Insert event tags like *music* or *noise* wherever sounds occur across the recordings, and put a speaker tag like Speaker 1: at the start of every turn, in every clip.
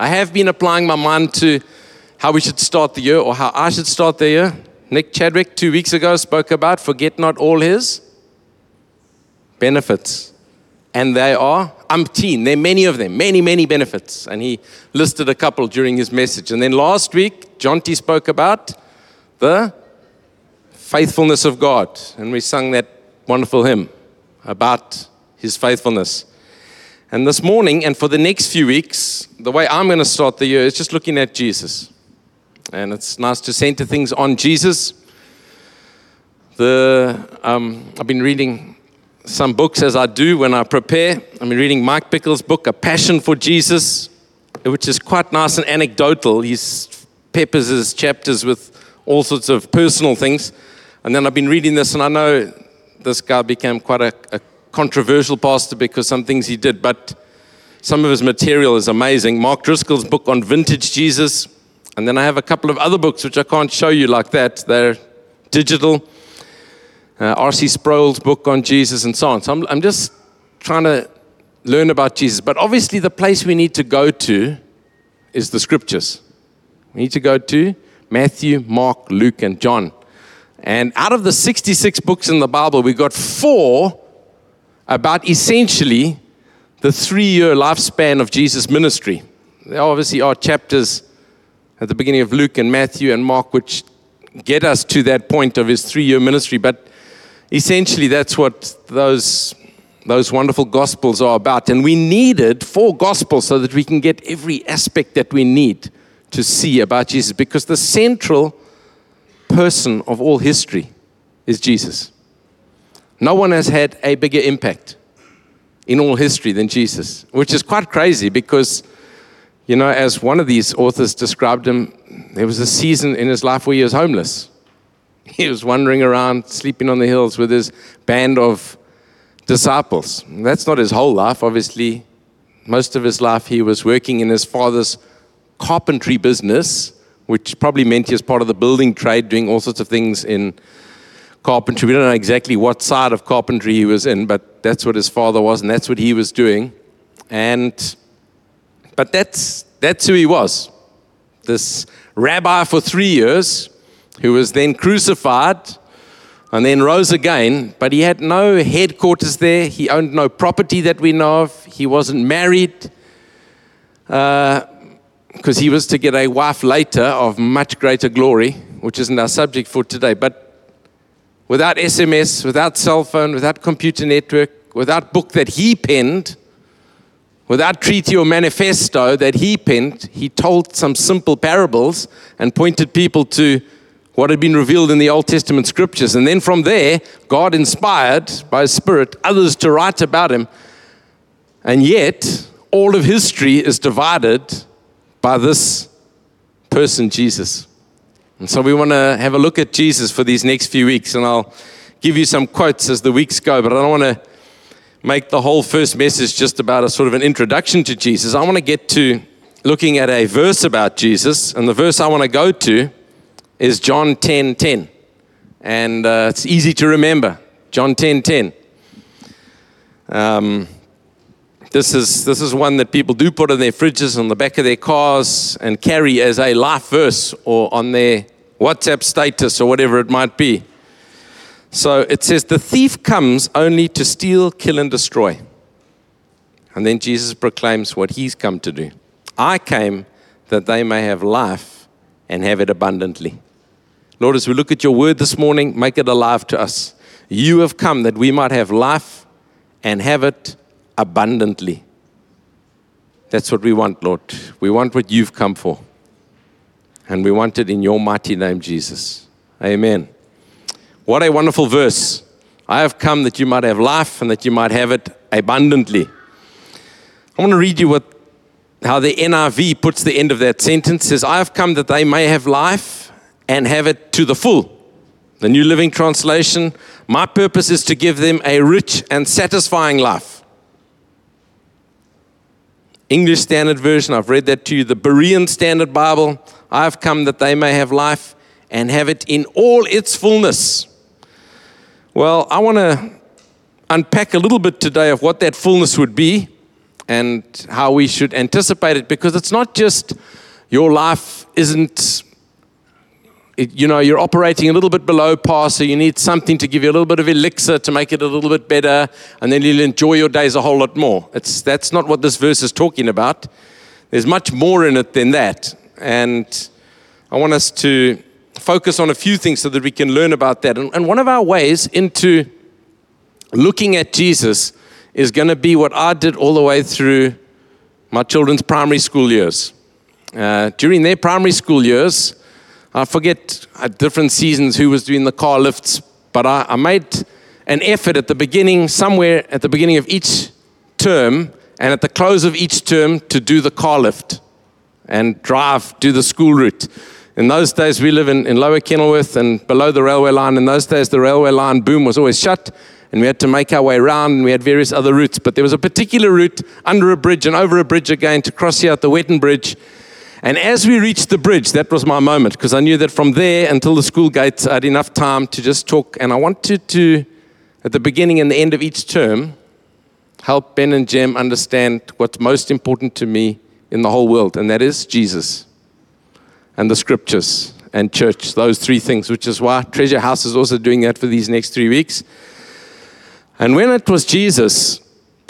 Speaker 1: I have been applying my mind to how we should start the year or how I should start the year. Nick Chadwick, two weeks ago, spoke about forget not all his benefits. And they are umpteen. There are many of them, many, many benefits. And he listed a couple during his message. And then last week, John T spoke about the faithfulness of God. And we sung that wonderful hymn about his faithfulness. And this morning, and for the next few weeks, the way I'm going to start the year is just looking at Jesus. And it's nice to center things on Jesus. The, um, I've been reading some books as I do when I prepare. I've been reading Mike Bickle's book, A Passion for Jesus, which is quite nice and anecdotal. He peppers his chapters with all sorts of personal things. And then I've been reading this, and I know this guy became quite a, a controversial pastor because some things he did, but some of his material is amazing. Mark Driscoll's book on vintage Jesus. And then I have a couple of other books which I can't show you like that. They're digital uh, R.C. Sproul's book on Jesus, and so on. So I'm, I'm just trying to learn about Jesus. But obviously, the place we need to go to is the scriptures. We need to go to Matthew, Mark, Luke, and John. And out of the 66 books in the Bible, we got four about essentially the three year lifespan of Jesus' ministry. There obviously are chapters at the beginning of Luke and Matthew and Mark which get us to that point of his three year ministry. But essentially, that's what those, those wonderful gospels are about. And we needed four gospels so that we can get every aspect that we need to see about Jesus because the central person of all history is Jesus. No one has had a bigger impact in all history than Jesus, which is quite crazy because, you know, as one of these authors described him, there was a season in his life where he was homeless. *laughs* He was wandering around, sleeping on the hills with his band of disciples. That's not his whole life, obviously. Most of his life, he was working in his father's carpentry business, which probably meant he was part of the building trade, doing all sorts of things in carpentry. We don't know exactly what side of carpentry he was in, but that's what his father was, and that's what he was doing. And but that's that's who he was. This rabbi for three years who was then crucified and then rose again, but he had no headquarters there. He owned no property that we know of. He wasn't married because uh, he was to get a wife later of much greater glory, which isn't our subject for today. But without SMS, without cell phone, without computer network, without book that he penned, without treaty or manifesto that he penned, he told some simple parables and pointed people to what had been revealed in the Old Testament scriptures. And then from there, God inspired by His Spirit others to write about Him. And yet, all of history is divided by this person, Jesus. And so we want to have a look at Jesus for these next few weeks. And I'll give you some quotes as the weeks go, but I don't want to make the whole first message just about a sort of an introduction to Jesus. I want to get to looking at a verse about Jesus. And the verse I want to go to is John 10 10. And uh, it's easy to remember. John 10 10. Um, this is, this is one that people do put on their fridges, on the back of their cars, and carry as a life verse or on their WhatsApp status or whatever it might be. So it says, The thief comes only to steal, kill, and destroy. And then Jesus proclaims what he's come to do I came that they may have life and have it abundantly. Lord, as we look at your word this morning, make it alive to us. You have come that we might have life and have it abundantly. That's what we want, Lord. We want what you've come for. And we want it in your mighty name, Jesus. Amen. What a wonderful verse. I have come that you might have life and that you might have it abundantly. I want to read you what how the NIV puts the end of that sentence. It says, I have come that they may have life and have it to the full. The New Living Translation My purpose is to give them a rich and satisfying life. English Standard Version, I've read that to you. The Berean Standard Bible, I've come that they may have life and have it in all its fullness. Well, I want to unpack a little bit today of what that fullness would be and how we should anticipate it because it's not just your life isn't it, you know, you're operating a little bit below par, so you need something to give you a little bit of elixir to make it a little bit better, and then you'll enjoy your days a whole lot more. It's, that's not what this verse is talking about. There's much more in it than that. And I want us to focus on a few things so that we can learn about that. And, and one of our ways into looking at Jesus is going to be what I did all the way through my children's primary school years. Uh, during their primary school years, I forget at different seasons who was doing the car lifts, but I, I made an effort at the beginning, somewhere at the beginning of each term, and at the close of each term to do the car lift and drive, do the school route. In those days, we live in, in Lower Kenilworth and below the railway line. In those days, the railway line boom was always shut, and we had to make our way around, and we had various other routes. But there was a particular route under a bridge and over a bridge again to cross here at the Wetton Bridge and as we reached the bridge, that was my moment because I knew that from there until the school gates, I had enough time to just talk. And I wanted to, at the beginning and the end of each term, help Ben and Jem understand what's most important to me in the whole world, and that is Jesus and the scriptures and church, those three things, which is why Treasure House is also doing that for these next three weeks. And when it was Jesus,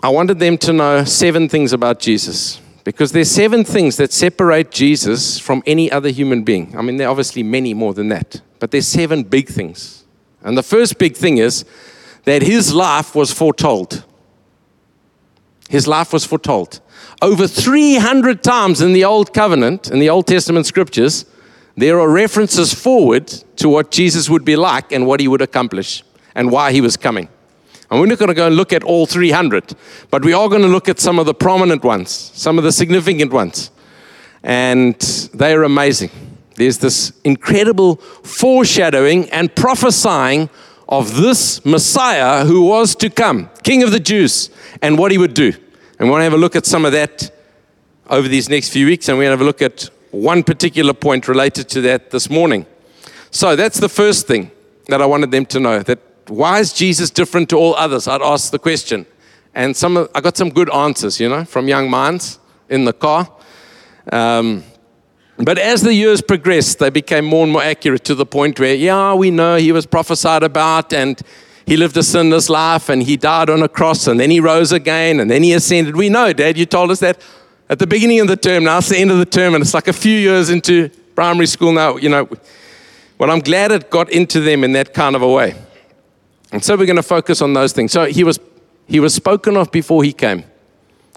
Speaker 1: I wanted them to know seven things about Jesus. Because there's seven things that separate Jesus from any other human being. I mean, there are obviously many more than that, but there's seven big things. And the first big thing is that his life was foretold. His life was foretold. Over 300 times in the Old Covenant, in the Old Testament scriptures, there are references forward to what Jesus would be like and what he would accomplish and why he was coming. And we're not going to go and look at all 300, but we are going to look at some of the prominent ones, some of the significant ones. And they are amazing. There's this incredible foreshadowing and prophesying of this Messiah who was to come, King of the Jews, and what he would do. And we want to have a look at some of that over these next few weeks, and we're going to have a look at one particular point related to that this morning. So that's the first thing that I wanted them to know that why is Jesus different to all others? I'd ask the question. And some, I got some good answers, you know, from young minds in the car. Um, but as the years progressed, they became more and more accurate to the point where, yeah, we know he was prophesied about and he lived a sinless life and he died on a cross and then he rose again and then he ascended. We know, Dad, you told us that at the beginning of the term. Now it's the end of the term and it's like a few years into primary school now, you know. Well, I'm glad it got into them in that kind of a way. And so we're going to focus on those things. So he was, he was spoken of before he came.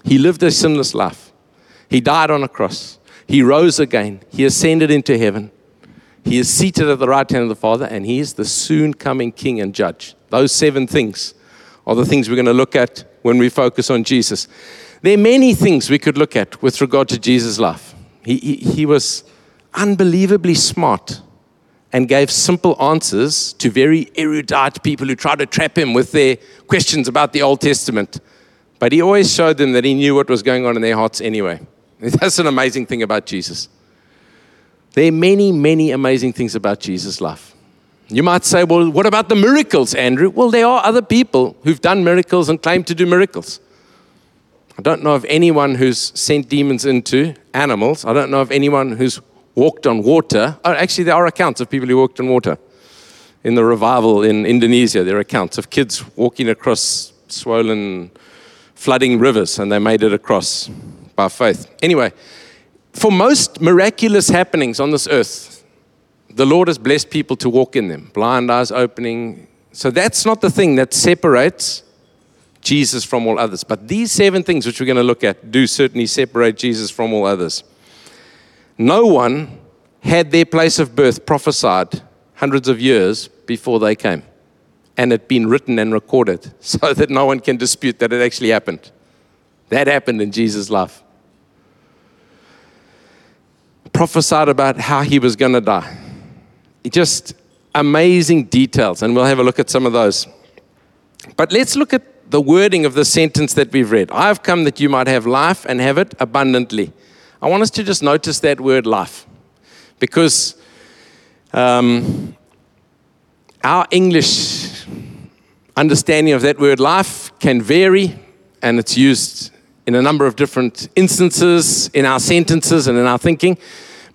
Speaker 1: He lived a sinless life. He died on a cross. He rose again. He ascended into heaven. He is seated at the right hand of the Father, and he is the soon coming King and Judge. Those seven things are the things we're going to look at when we focus on Jesus. There are many things we could look at with regard to Jesus' life. He, he, he was unbelievably smart and gave simple answers to very erudite people who tried to trap him with their questions about the Old Testament. But he always showed them that he knew what was going on in their hearts anyway. *laughs* That's an amazing thing about Jesus. There are many, many amazing things about Jesus' life. You might say, well, what about the miracles, Andrew? Well, there are other people who've done miracles and claim to do miracles. I don't know of anyone who's sent demons into animals. I don't know of anyone who's walked on water. Oh, actually, there are accounts of people who walked on water. In the revival in Indonesia, there are accounts of kids walking across swollen, flooding rivers, and they made it across by faith. Anyway, for most miraculous happenings on this earth, the Lord has blessed people to walk in them, blind eyes opening. So that's not the thing that separates Jesus from all others. But these seven things, which we're going to look at, do certainly separate Jesus from all others. No one had their place of birth prophesied hundreds of years before they came. And it been written and recorded *laughs* so that no one can dispute that it actually happened. That happened in Jesus' life. Prophesied about how he was going to die. Just amazing details, and we'll have a look at some of those. But let's look at the wording of the sentence that we've read. I have come that you might have life and have it abundantly. I want us to just notice that word life because um, our English understanding of that word life can vary and it's used in a number of different instances in our sentences and in our thinking.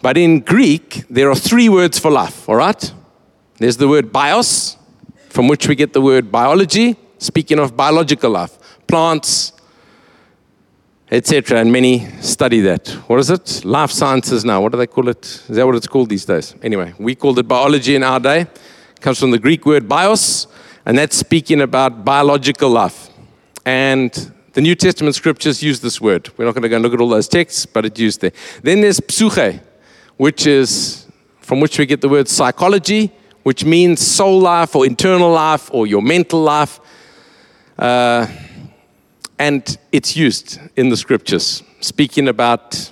Speaker 1: But in Greek, there are three words for life, all right? There's the word bios, from which we get the word biology, speaking of biological life, plants, etc. And many study that. What is it? Life sciences now. What do they call it? Is that what it's called these days? Anyway, we called it biology in our day. It comes from the Greek word bios, and that's speaking about biological life. And the New Testament scriptures use this word. We're not going to go and look at all those texts, but it's used there. Then there's psyche, which is from which we get the word psychology, which means soul life or internal life or your mental life. Uh, and it's used in the scriptures, speaking about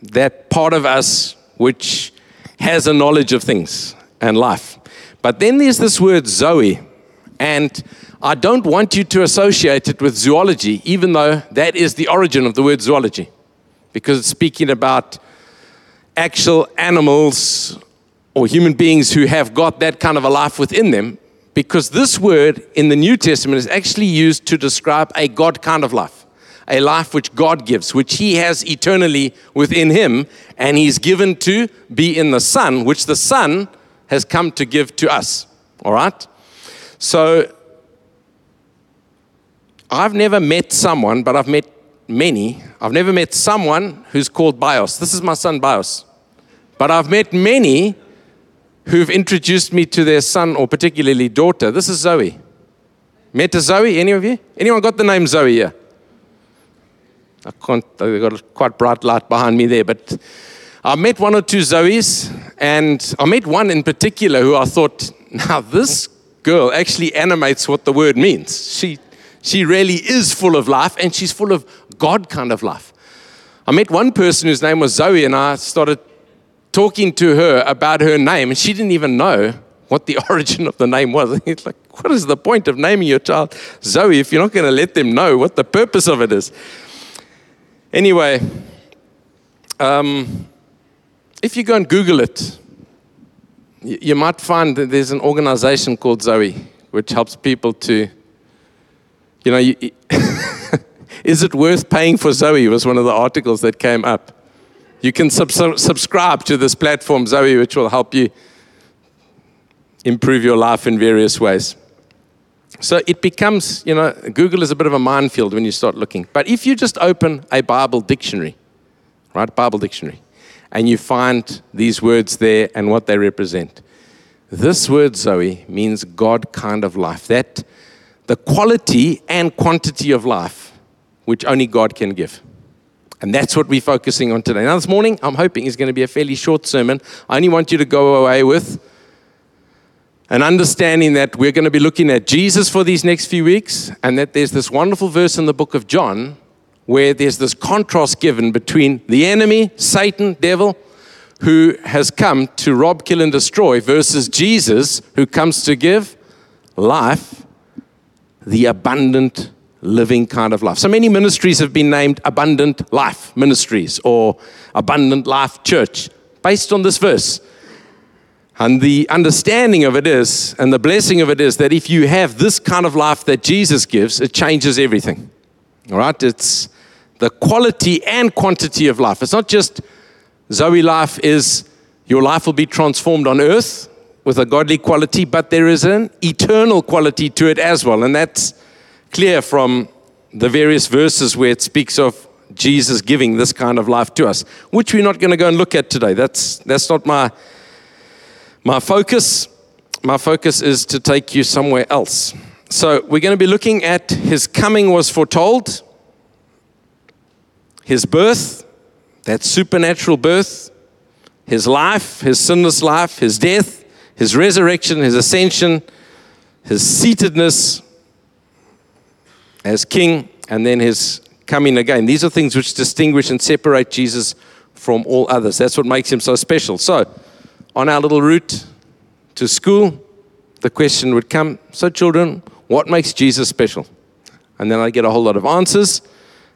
Speaker 1: that part of us which has a knowledge of things and life. But then there's this word Zoe, and I don't want you to associate it with zoology, even though that is the origin of the word zoology, because it's speaking about actual animals or human beings who have got that kind of a life within them because this word in the New Testament is actually used to describe a God kind of life, a life which God gives, which He has eternally within Him, and He's given to be in the Son, which the Son has come to give to us. All right? So, I've never met someone, but I've met many. I've never met someone who's called Bios. This is my son, Bios. But I've met many who've introduced me to their son or particularly daughter. This is Zoe. Met a Zoe? Any of you? Anyone got the name Zoe here? I can't, I've got a quite bright light behind me there, but I met one or two Zoes, and I met one in particular who I thought, now this girl actually animates what the word means. She, she really is full of life, and she's full of God kind of life. I met one person whose name was Zoe, and I started talking to her about her name, and she didn't even know what the *laughs* origin of the name was. *laughs* He's like, what is the point of naming your child Zoe if you're not going to let them know what the purpose of it is? Anyway, um, if you go and Google it, you, you might find that there's an organization called Zoe, which helps people to, you know, you, *laughs* is it worth paying for Zoe? Was one of the articles that came up. You can sub- subscribe to this platform, Zoe, which will help you improve your life in various ways. So it becomes, you know, Google is a bit of a minefield when you start looking. But if you just open a Bible dictionary, right, Bible dictionary, and you find these words there and what they represent, this word Zoe means God kind of life. That the quality and quantity of life which only God can give. And that's what we're focusing on today. Now, this morning, I'm hoping is going to be a fairly short sermon. I only want you to go away with an understanding that we're going to be looking at Jesus for these next few weeks, and that there's this wonderful verse in the book of John where there's this contrast given between the enemy, Satan, devil, who has come to rob, kill, and destroy, versus Jesus, who comes to give life, the abundant living kind of life. So many ministries have been named Abundant Life Ministries or Abundant Life Church based on this verse. And the understanding of it is, and the blessing of it is, that if you have this kind of life that Jesus gives, it changes everything. All right? It's the quality and quantity of life. It's not just Zoe life is your life will be transformed on earth with a godly quality, but there is an eternal quality to it as well. And that's clear from the various verses where it speaks of Jesus giving this kind of life to us, which we're not going to go and look at today. That's, that's not my, my focus. My focus is to take you somewhere else. So we're going to be looking at his coming was foretold, his birth, that supernatural birth, his life, his sinless life, his death, his resurrection, his ascension, his seatedness, as king and then his coming again. These are things which distinguish and separate Jesus from all others. That's what makes him so special. So, on our little route to school, the question would come So, children, what makes Jesus special? And then I'd get a whole lot of answers,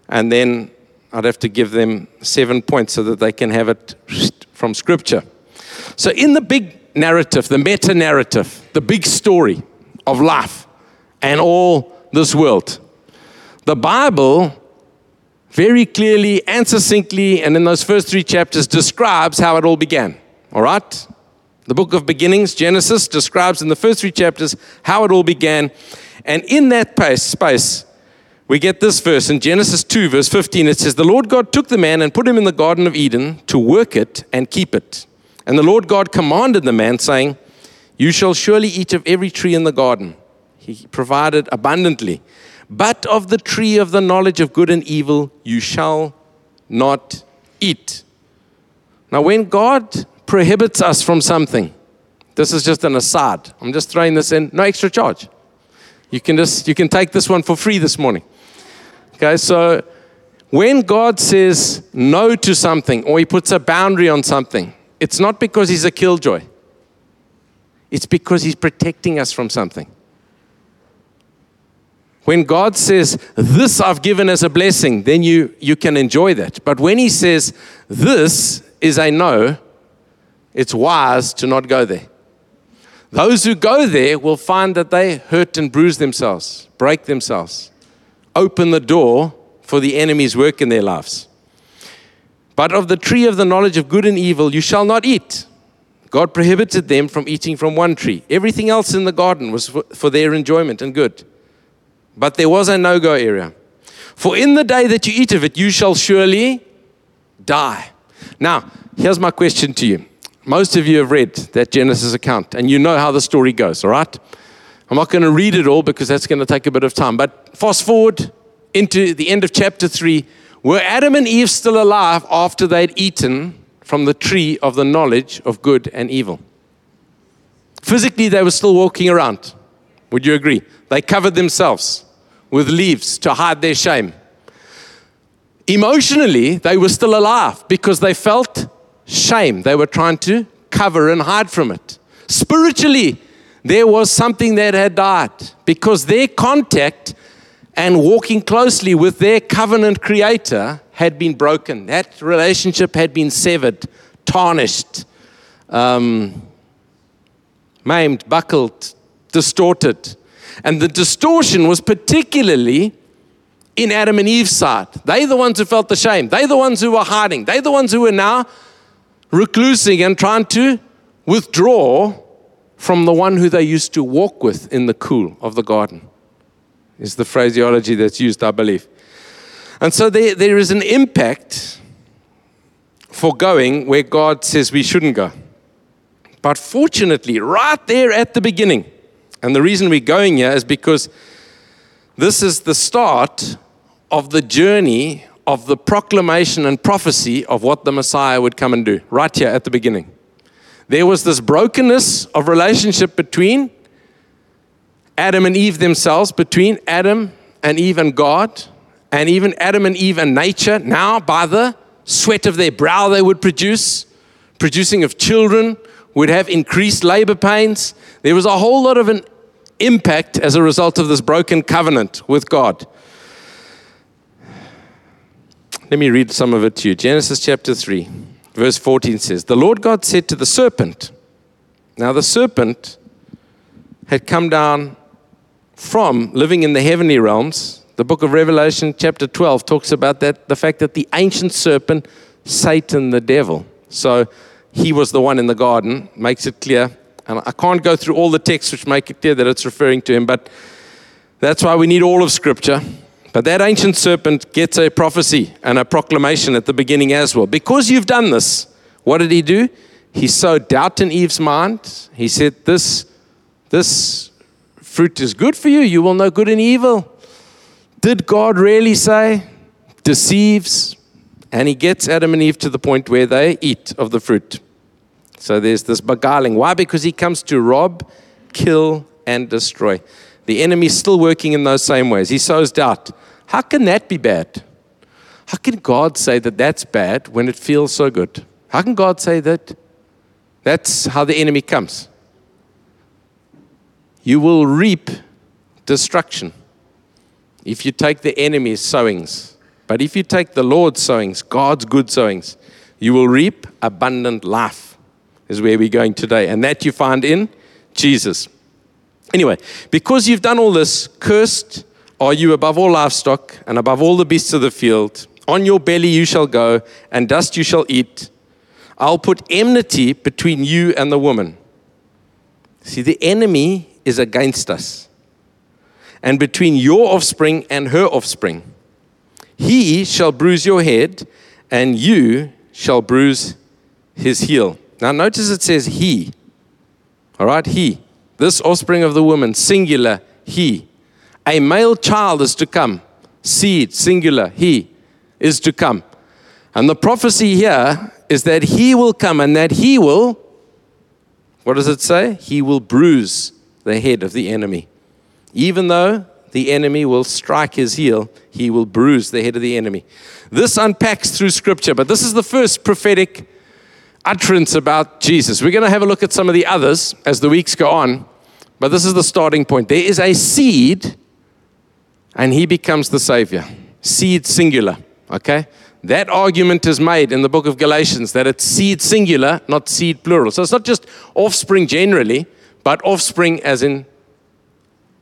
Speaker 1: and then I'd have to give them seven points so that they can have it from Scripture. So, in the big narrative, the meta narrative, the big story of life and all this world, the Bible very clearly and succinctly, and in those first three chapters, describes how it all began. All right? The book of beginnings, Genesis, describes in the first three chapters how it all began. And in that space, we get this verse in Genesis 2, verse 15. It says, The Lord God took the man and put him in the Garden of Eden to work it and keep it. And the Lord God commanded the man, saying, You shall surely eat of every tree in the garden. He provided abundantly. But of the tree of the knowledge of good and evil you shall not eat. Now, when God prohibits us from something, this is just an aside. I'm just throwing this in, no extra charge. You can just you can take this one for free this morning. Okay, so when God says no to something or he puts a boundary on something, it's not because he's a killjoy. It's because he's protecting us from something. When God says, This I've given as a blessing, then you, you can enjoy that. But when He says, This is a no, it's wise to not go there. Those who go there will find that they hurt and bruise themselves, break themselves, open the door for the enemy's work in their lives. But of the tree of the knowledge of good and evil you shall not eat. God prohibited them from eating from one tree. Everything else in the garden was for their enjoyment and good. But there was a no go area. For in the day that you eat of it, you shall surely die. Now, here's my question to you. Most of you have read that Genesis account and you know how the story goes, all right? I'm not going to read it all because that's going to take a bit of time. But fast forward into the end of chapter 3. Were Adam and Eve still alive after they'd eaten from the tree of the knowledge of good and evil? Physically, they were still walking around. Would you agree? They covered themselves with leaves to hide their shame. Emotionally, they were still alive because they felt shame. They were trying to cover and hide from it. Spiritually, there was something that had died because their contact and walking closely with their covenant creator had been broken. That relationship had been severed, tarnished, um, maimed, buckled, distorted. And the distortion was particularly in Adam and Eve's side. They're the ones who felt the shame. They're the ones who were hiding. They're the ones who were now reclusing and trying to withdraw from the one who they used to walk with in the cool of the garden, is the phraseology that's used, I believe. And so there, there is an impact for going where God says we shouldn't go. But fortunately, right there at the beginning, and the reason we're going here is because this is the start of the journey of the proclamation and prophecy of what the Messiah would come and do, right here at the beginning. There was this brokenness of relationship between Adam and Eve themselves, between Adam and Eve and God, and even Adam and Eve and nature. Now, by the sweat of their brow, they would produce, producing of children, would have increased labor pains. There was a whole lot of an impact as a result of this broken covenant with God. Let me read some of it to you. Genesis chapter 3, verse 14 says, The Lord God said to the serpent, Now the serpent had come down from living in the heavenly realms. The book of Revelation, chapter 12, talks about that the fact that the ancient serpent, Satan the devil, so he was the one in the garden, makes it clear and I can't go through all the texts which make it clear that it's referring to him, but that's why we need all of Scripture. But that ancient serpent gets a prophecy and a proclamation at the beginning as well. Because you've done this, what did he do? He sowed doubt in Eve's mind. He said, This, this fruit is good for you. You will know good and evil. Did God really say? Deceives. And he gets Adam and Eve to the point where they eat of the fruit. So there's this beguiling. Why? Because he comes to rob, kill, and destroy. The enemy's still working in those same ways. He sows doubt. How can that be bad? How can God say that that's bad when it feels so good? How can God say that that's how the enemy comes? You will reap destruction if you take the enemy's sowings. But if you take the Lord's sowings, God's good sowings, you will reap abundant life is where we're going today. And that you find in Jesus. Anyway, because you've done all this, cursed are you above all livestock and above all the beasts of the field. On your belly you shall go, and dust you shall eat. I'll put enmity between you and the woman. See, the enemy is against us, and between your offspring and her offspring. He shall bruise your head, and you shall bruise his heel. Now, notice it says he. All right, he. This offspring of the woman, singular, he. A male child is to come. Seed, singular, he is to come. And the prophecy here is that he will come and that he will, what does it say? He will bruise the head of the enemy. Even though the enemy will strike his heel, he will bruise the head of the enemy. This unpacks through scripture, but this is the first prophetic utterance about Jesus. We're going to have a look at some of the others as the weeks go on, but this is the starting point. There is a seed, and he becomes the Savior. Seed singular, okay? That argument is made in the book of Galatians that it's seed singular, not seed plural. So it's not just offspring generally, but offspring as in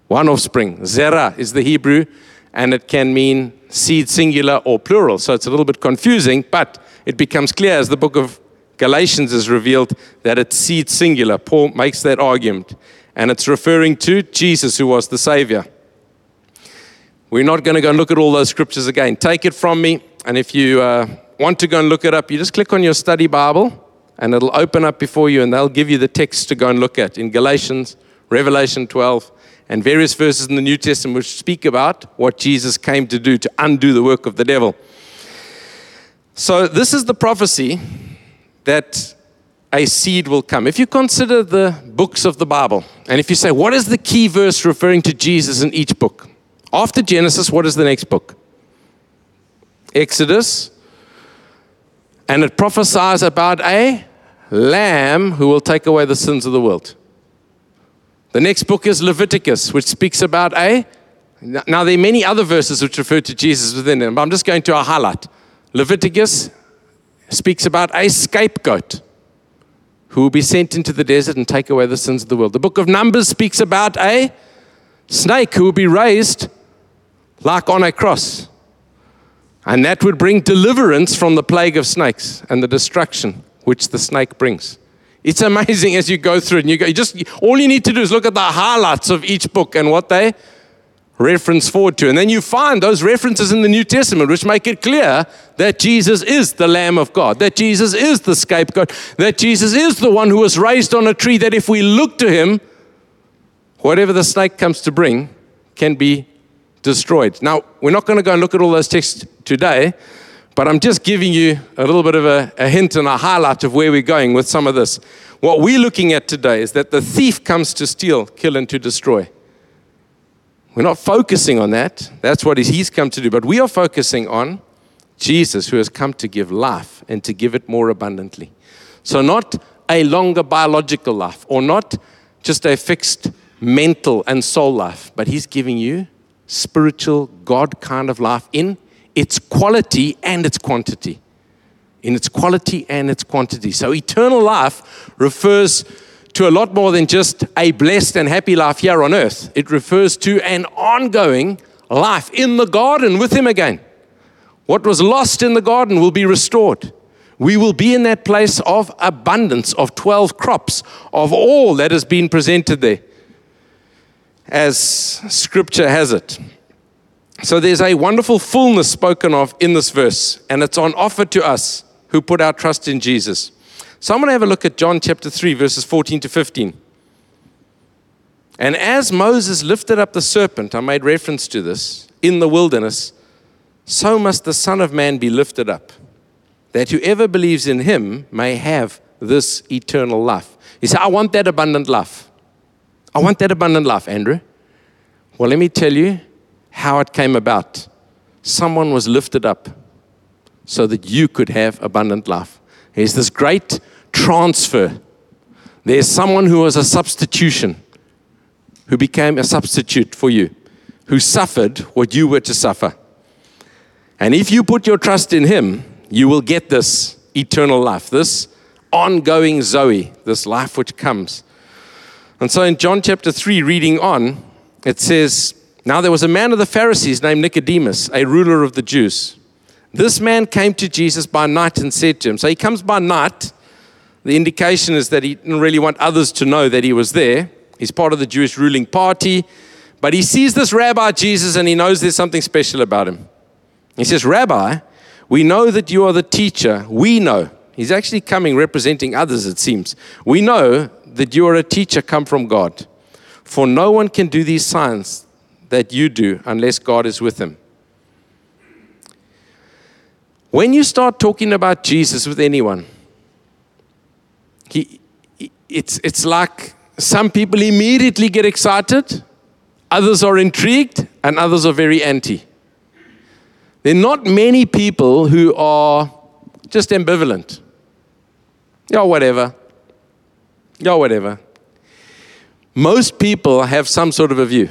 Speaker 1: one offspring. Zera is the Hebrew, and it can mean seed singular or plural. So it's a little bit confusing, but it becomes clear as the book of Galatians is revealed that it's seed singular. Paul makes that argument, and it's referring to Jesus, who was the Savior. We're not going to go and look at all those scriptures again. Take it from me, and if you uh, want to go and look it up, you just click on your study Bible, and it'll open up before you, and they'll give you the text to go and look at in Galatians, Revelation 12, and various verses in the New Testament which speak about what Jesus came to do to undo the work of the devil. So, this is the prophecy that a seed will come. If you consider the books of the Bible, and if you say, what is the key verse referring to Jesus in each book? After Genesis, what is the next book? Exodus. And it prophesies about a lamb who will take away the sins of the world. The next book is Leviticus, which speaks about a. Now, there are many other verses which refer to Jesus within them, but I'm just going to a highlight. Leviticus speaks about a scapegoat who will be sent into the desert and take away the sins of the world. The book of Numbers speaks about a snake who will be raised like on a cross. And that would bring deliverance from the plague of snakes and the destruction which the snake brings. It's amazing as you go through it. And you, go, you just all you need to do is look at the highlights of each book and what they reference forward to. And then you find those references in the New Testament which make it clear that Jesus is the Lamb of God, that Jesus is the scapegoat, that Jesus is the one who was raised on a tree, that if we look to him, whatever the snake comes to bring can be destroyed. Now, we're not going to go and look at all those texts today, but I'm just giving you a little bit of a, a hint and a highlight of where we're going with some of this. What we're looking at today is that the thief comes to steal, kill, and to destroy. We're not focusing on that. That's what he's come to do. But we are focusing on Jesus, who has come to give life and to give it more abundantly. So, not a longer biological life or not just a fixed mental and soul life, but he's giving you spiritual, God kind of life in its quality and its quantity. In its quality and its quantity. So, eternal life refers to a lot more than just a blessed and happy life here on earth. It refers to an ongoing life in the garden with Him again. What was lost in the garden will be restored. We will be in that place of abundance, of 12 crops, of all that has been presented there, as scripture has it. So there's a wonderful fullness spoken of in this verse, and it's on offer to us who put our trust in Jesus. So I'm going to have a look at John chapter 3, verses 14 to 15. And as Moses lifted up the serpent, I made reference to this, in the wilderness, so must the Son of Man be lifted up, that whoever believes in him may have this eternal life. He said, I want that abundant life. I want that abundant life, Andrew. Well, let me tell you how it came about. Someone was lifted up so that you could have abundant life. There's this great transfer. There's someone who was a substitution, who became a substitute for you, who suffered what you were to suffer. And if you put your trust in him, you will get this eternal life, this ongoing Zoe, this life which comes. And so in John chapter 3, reading on, it says, Now there was a man of the Pharisees named Nicodemus, a ruler of the Jews. This man came to Jesus by night and said to him, So he comes by night. The indication is that he didn't really want others to know that he was there. He's part of the Jewish ruling party. But he sees this rabbi Jesus and he knows there's something special about him. He says, Rabbi, we know that you are the teacher. We know. He's actually coming representing others, it seems. We know that you are a teacher come from God. For no one can do these signs that you do unless God is with him. When you start talking about Jesus with anyone, he, it's, it's like some people immediately get excited, others are intrigued, and others are very anti. There are not many people who are just ambivalent. Yeah, whatever. Yeah, whatever. Most people have some sort of a view.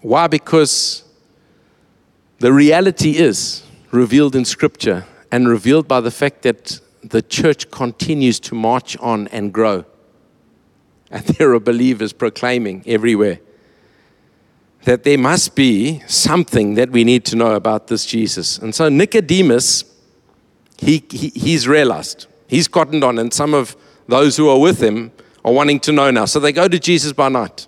Speaker 1: Why? Because the reality is revealed in Scripture and revealed by the fact that the church continues to march on and grow. *laughs* And there are believers proclaiming everywhere that there must be something that we need to know about this Jesus. And so Nicodemus, he, he, he's realized, he's cottoned on, and some of those who are with him are wanting to know now. So they go to Jesus by night.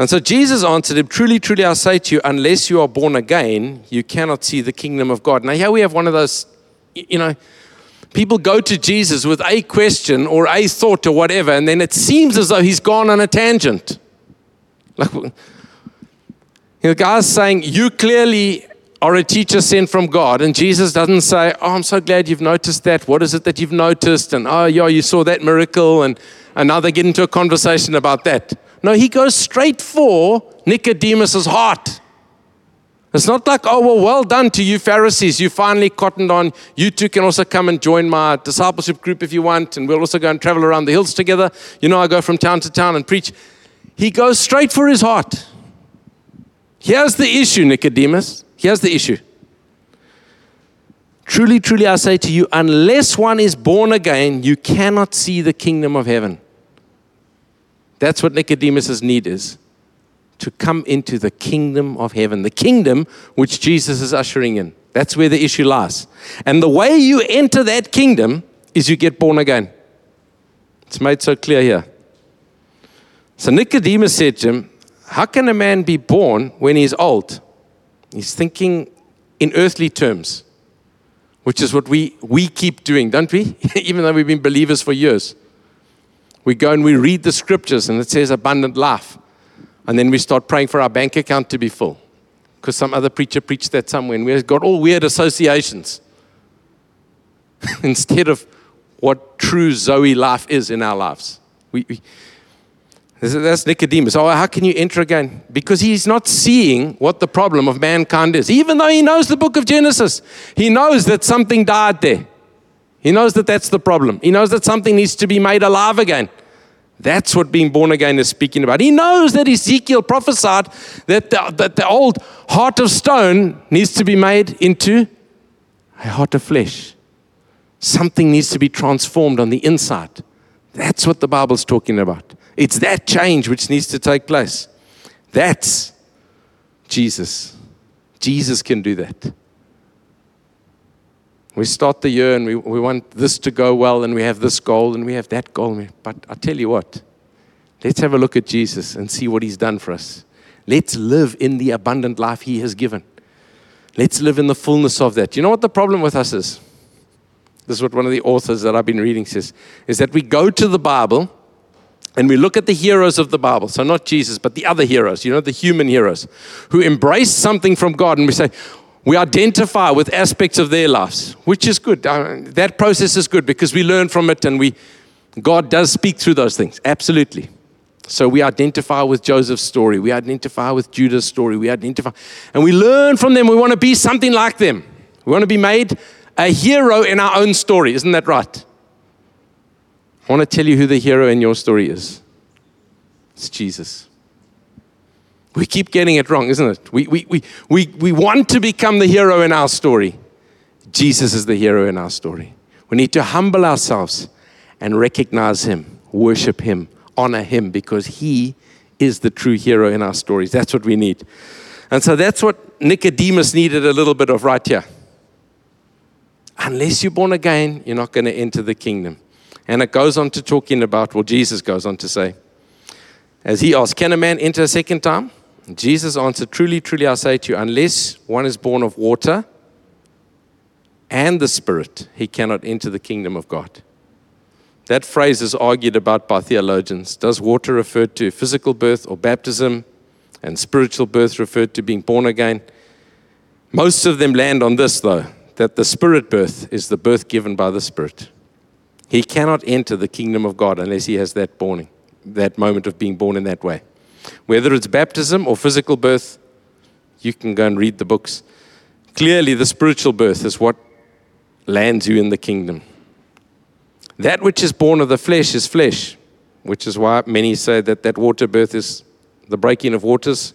Speaker 1: And so Jesus answered him, Truly, truly, I say to you, unless you are born again, you cannot see the kingdom of God. Now, here we have one of those, you know, people go to Jesus with a question or a thought or whatever, and then it seems as though he's gone on a tangent. Like, the guy's saying, You clearly are a teacher sent from God. And Jesus doesn't say, Oh, I'm so glad you've noticed that. What is it that you've noticed? And oh, yeah, you saw that miracle. And, and now they get into a conversation about that. No, he goes straight for Nicodemus's heart. It's not like, oh, well, well done to you, Pharisees. You finally cottoned on. You two can also come and join my discipleship group if you want, and we'll also go and travel around the hills together. You know, I go from town to town and preach. He goes straight for his heart. Here's the issue, Nicodemus. Here's the issue. Truly, truly, I say to you, unless one is born again, you cannot see the kingdom of heaven. That's what Nicodemus' need is to come into the kingdom of heaven, the kingdom which Jesus is ushering in. That's where the issue lies. And the way you enter that kingdom is you get born again. It's made so clear here. So Nicodemus said to him, How can a man be born when he's old? He's thinking in earthly terms, which is what we, we keep doing, don't we? *laughs* Even though we've been believers for years. We go and we read the scriptures and it says abundant life. And then we start praying for our bank account to be full. Because some other preacher preached that somewhere and we've got all weird associations *laughs* instead of what true Zoe life is in our lives. We, we, that's Nicodemus. Oh, how can you enter again? Because he's not seeing what the problem of mankind is. Even though he knows the book of Genesis, he knows that something died there. He knows that that's the problem. He knows that something needs to be made alive again. That's what being born again is speaking about. He knows that Ezekiel prophesied that the, that the old heart of stone needs to be made into a heart of flesh. Something needs to be transformed on the inside. That's what the Bible's talking about. It's that change which needs to take place. That's Jesus. Jesus can do that. We start the year and we, we want this to go well, and we have this goal and we have that goal. But I tell you what, let's have a look at Jesus and see what he's done for us. Let's live in the abundant life he has given. Let's live in the fullness of that. You know what the problem with us is? This is what one of the authors that I've been reading says is that we go to the Bible and we look at the heroes of the Bible. So, not Jesus, but the other heroes, you know, the human heroes who embrace something from God. And we say, we identify with aspects of their lives, which is good. Uh, that process is good because we learn from it and we, God does speak through those things. Absolutely. So we identify with Joseph's story. We identify with Judah's story. We identify, and we learn from them. We want to be something like them. We want to be made a hero in our own story. Isn't that right? I want to tell you who the hero in your story is. It's Jesus. We keep getting it wrong, isn't it? We, we, we, we, we want to become the hero in our story. Jesus is the hero in our story. We need to humble ourselves and recognize Him, worship Him, honor Him, because He is the true hero in our stories. That's what we need. And so that's what Nicodemus needed a little bit of right here. unless you're born again, you're not going to enter the kingdom. And it goes on to talking about, well, Jesus goes on to say, as he asked, Can a man enter a second time? Jesus answered, Truly, truly, I say to you, unless one is born of water and the Spirit, he cannot enter the kingdom of God. That phrase is argued about by theologians. Does water refer to physical birth or baptism, and spiritual birth refer to being born again? Most of them land on this, though, that the spirit birth is the birth given by the Spirit. He cannot enter the kingdom of God unless he has that born, that moment of being born in that way. Whether it's baptism or physical birth, you can go and read the books. Clearly, the spiritual birth is what lands you in the kingdom. That which is born of the flesh is flesh, which is why many say that that water birth is the breaking of waters,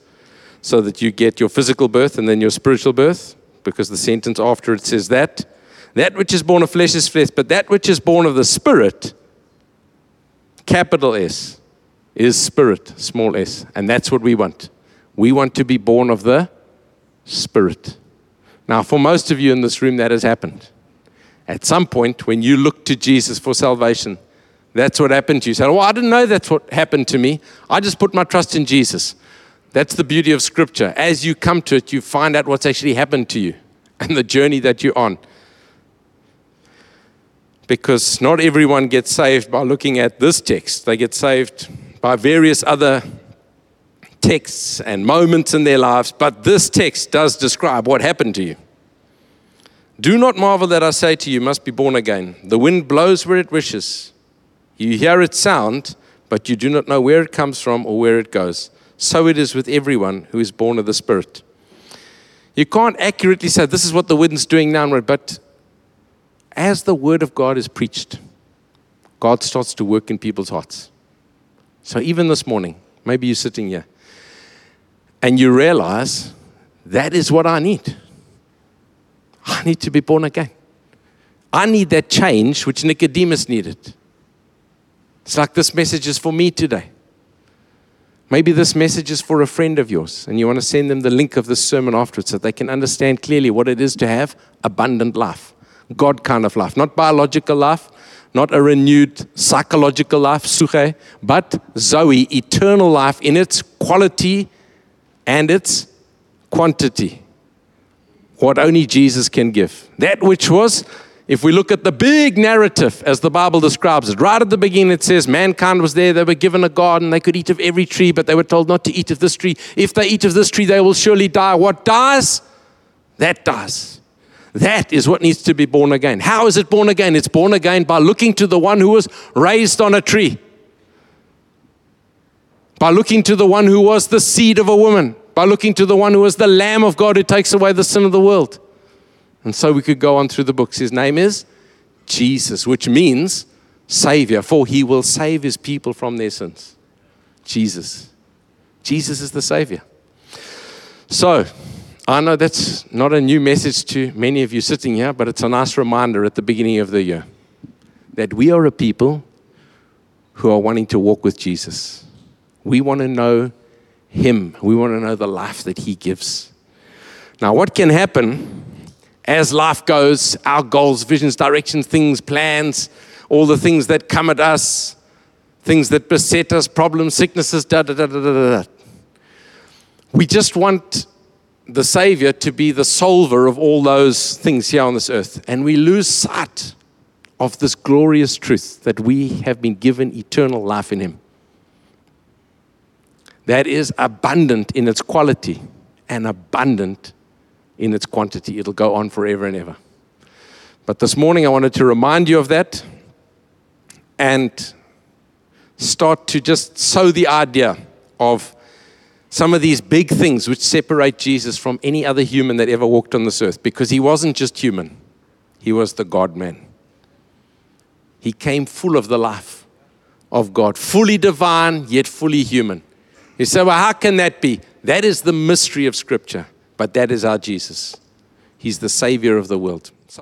Speaker 1: so that you get your physical birth and then your spiritual birth, because the sentence after it says that. That which is born of flesh is flesh, but that which is born of the Spirit, capital S, is Spirit, small s. And that's what we want. We want to be born of the Spirit. Now, for most of you in this room, that has happened. At some point, when you look to Jesus for salvation, that's what happened to you. You Well, oh, I didn't know that's what happened to me. I just put my trust in Jesus. That's the beauty of Scripture. As you come to it, you find out what's actually happened to you *laughs* and the journey that you're on because not everyone gets saved by looking at this text. They get saved by various other texts and moments in their lives, but this text does describe what happened to you. Do not marvel that I say to you, must be born again. The wind blows where it wishes. You hear its sound, but you do not know where it comes from or where it goes. So it is with everyone who is born of the Spirit. You can't accurately say this is what the wind's doing now, but as the word of God is preached, God starts to work in people's hearts. So even this morning, maybe you're sitting here and you realize that is what I need. I need to be born again. I need that change which Nicodemus needed. It's like this message is for me today. Maybe this message is for a friend of yours, and you want to send them the link of this sermon afterwards so they can understand clearly what it is to have abundant life. God kind of life, not biological life, not a renewed psychological life, psuche, but Zoe, eternal life in its quality and its quantity. What only Jesus can give. That which was, if we look at the big narrative as the Bible describes it, right at the beginning it says mankind was there, they were given a garden, they could eat of every tree, but they were told not to eat of this tree. If they eat of this tree, they will surely die. What dies? That dies. That is what needs to be born again. How is it born again? It's born again by looking to the one who was raised on a tree, by looking to the one who was the seed of a woman, by looking to the one who was the Lamb of God who takes away the sin of the world. And so we could go on through the books. His name is Jesus, which means Savior, for he will save his people from their sins. Jesus. Jesus is the Savior. So, I know that's not a new message to many of you sitting here, but it's a nice reminder at the beginning of the year that we are a people who are wanting to walk with Jesus. We want to know Him, we want to know the life that He gives. Now, what can happen as life goes, our goals, visions, directions, things, plans, all the things that come at us, things that beset us, problems, sicknesses, da da da da da da. We just want the Savior to be the solver of all those things here on this earth. And we lose sight of this glorious truth that we have been given eternal life in Him. That is abundant in its quality and abundant in its quantity. It'll go on forever and ever. But this morning I wanted to remind you of that and start to just sow the idea of some of these big things which separate Jesus from any other human that ever walked on this earth because he wasn't just human, he was the God man. He came full of the life of God, fully divine, yet fully human. You say, well, how can that be? That is the mystery of Scripture, but that is our Jesus. He's the Savior of the world.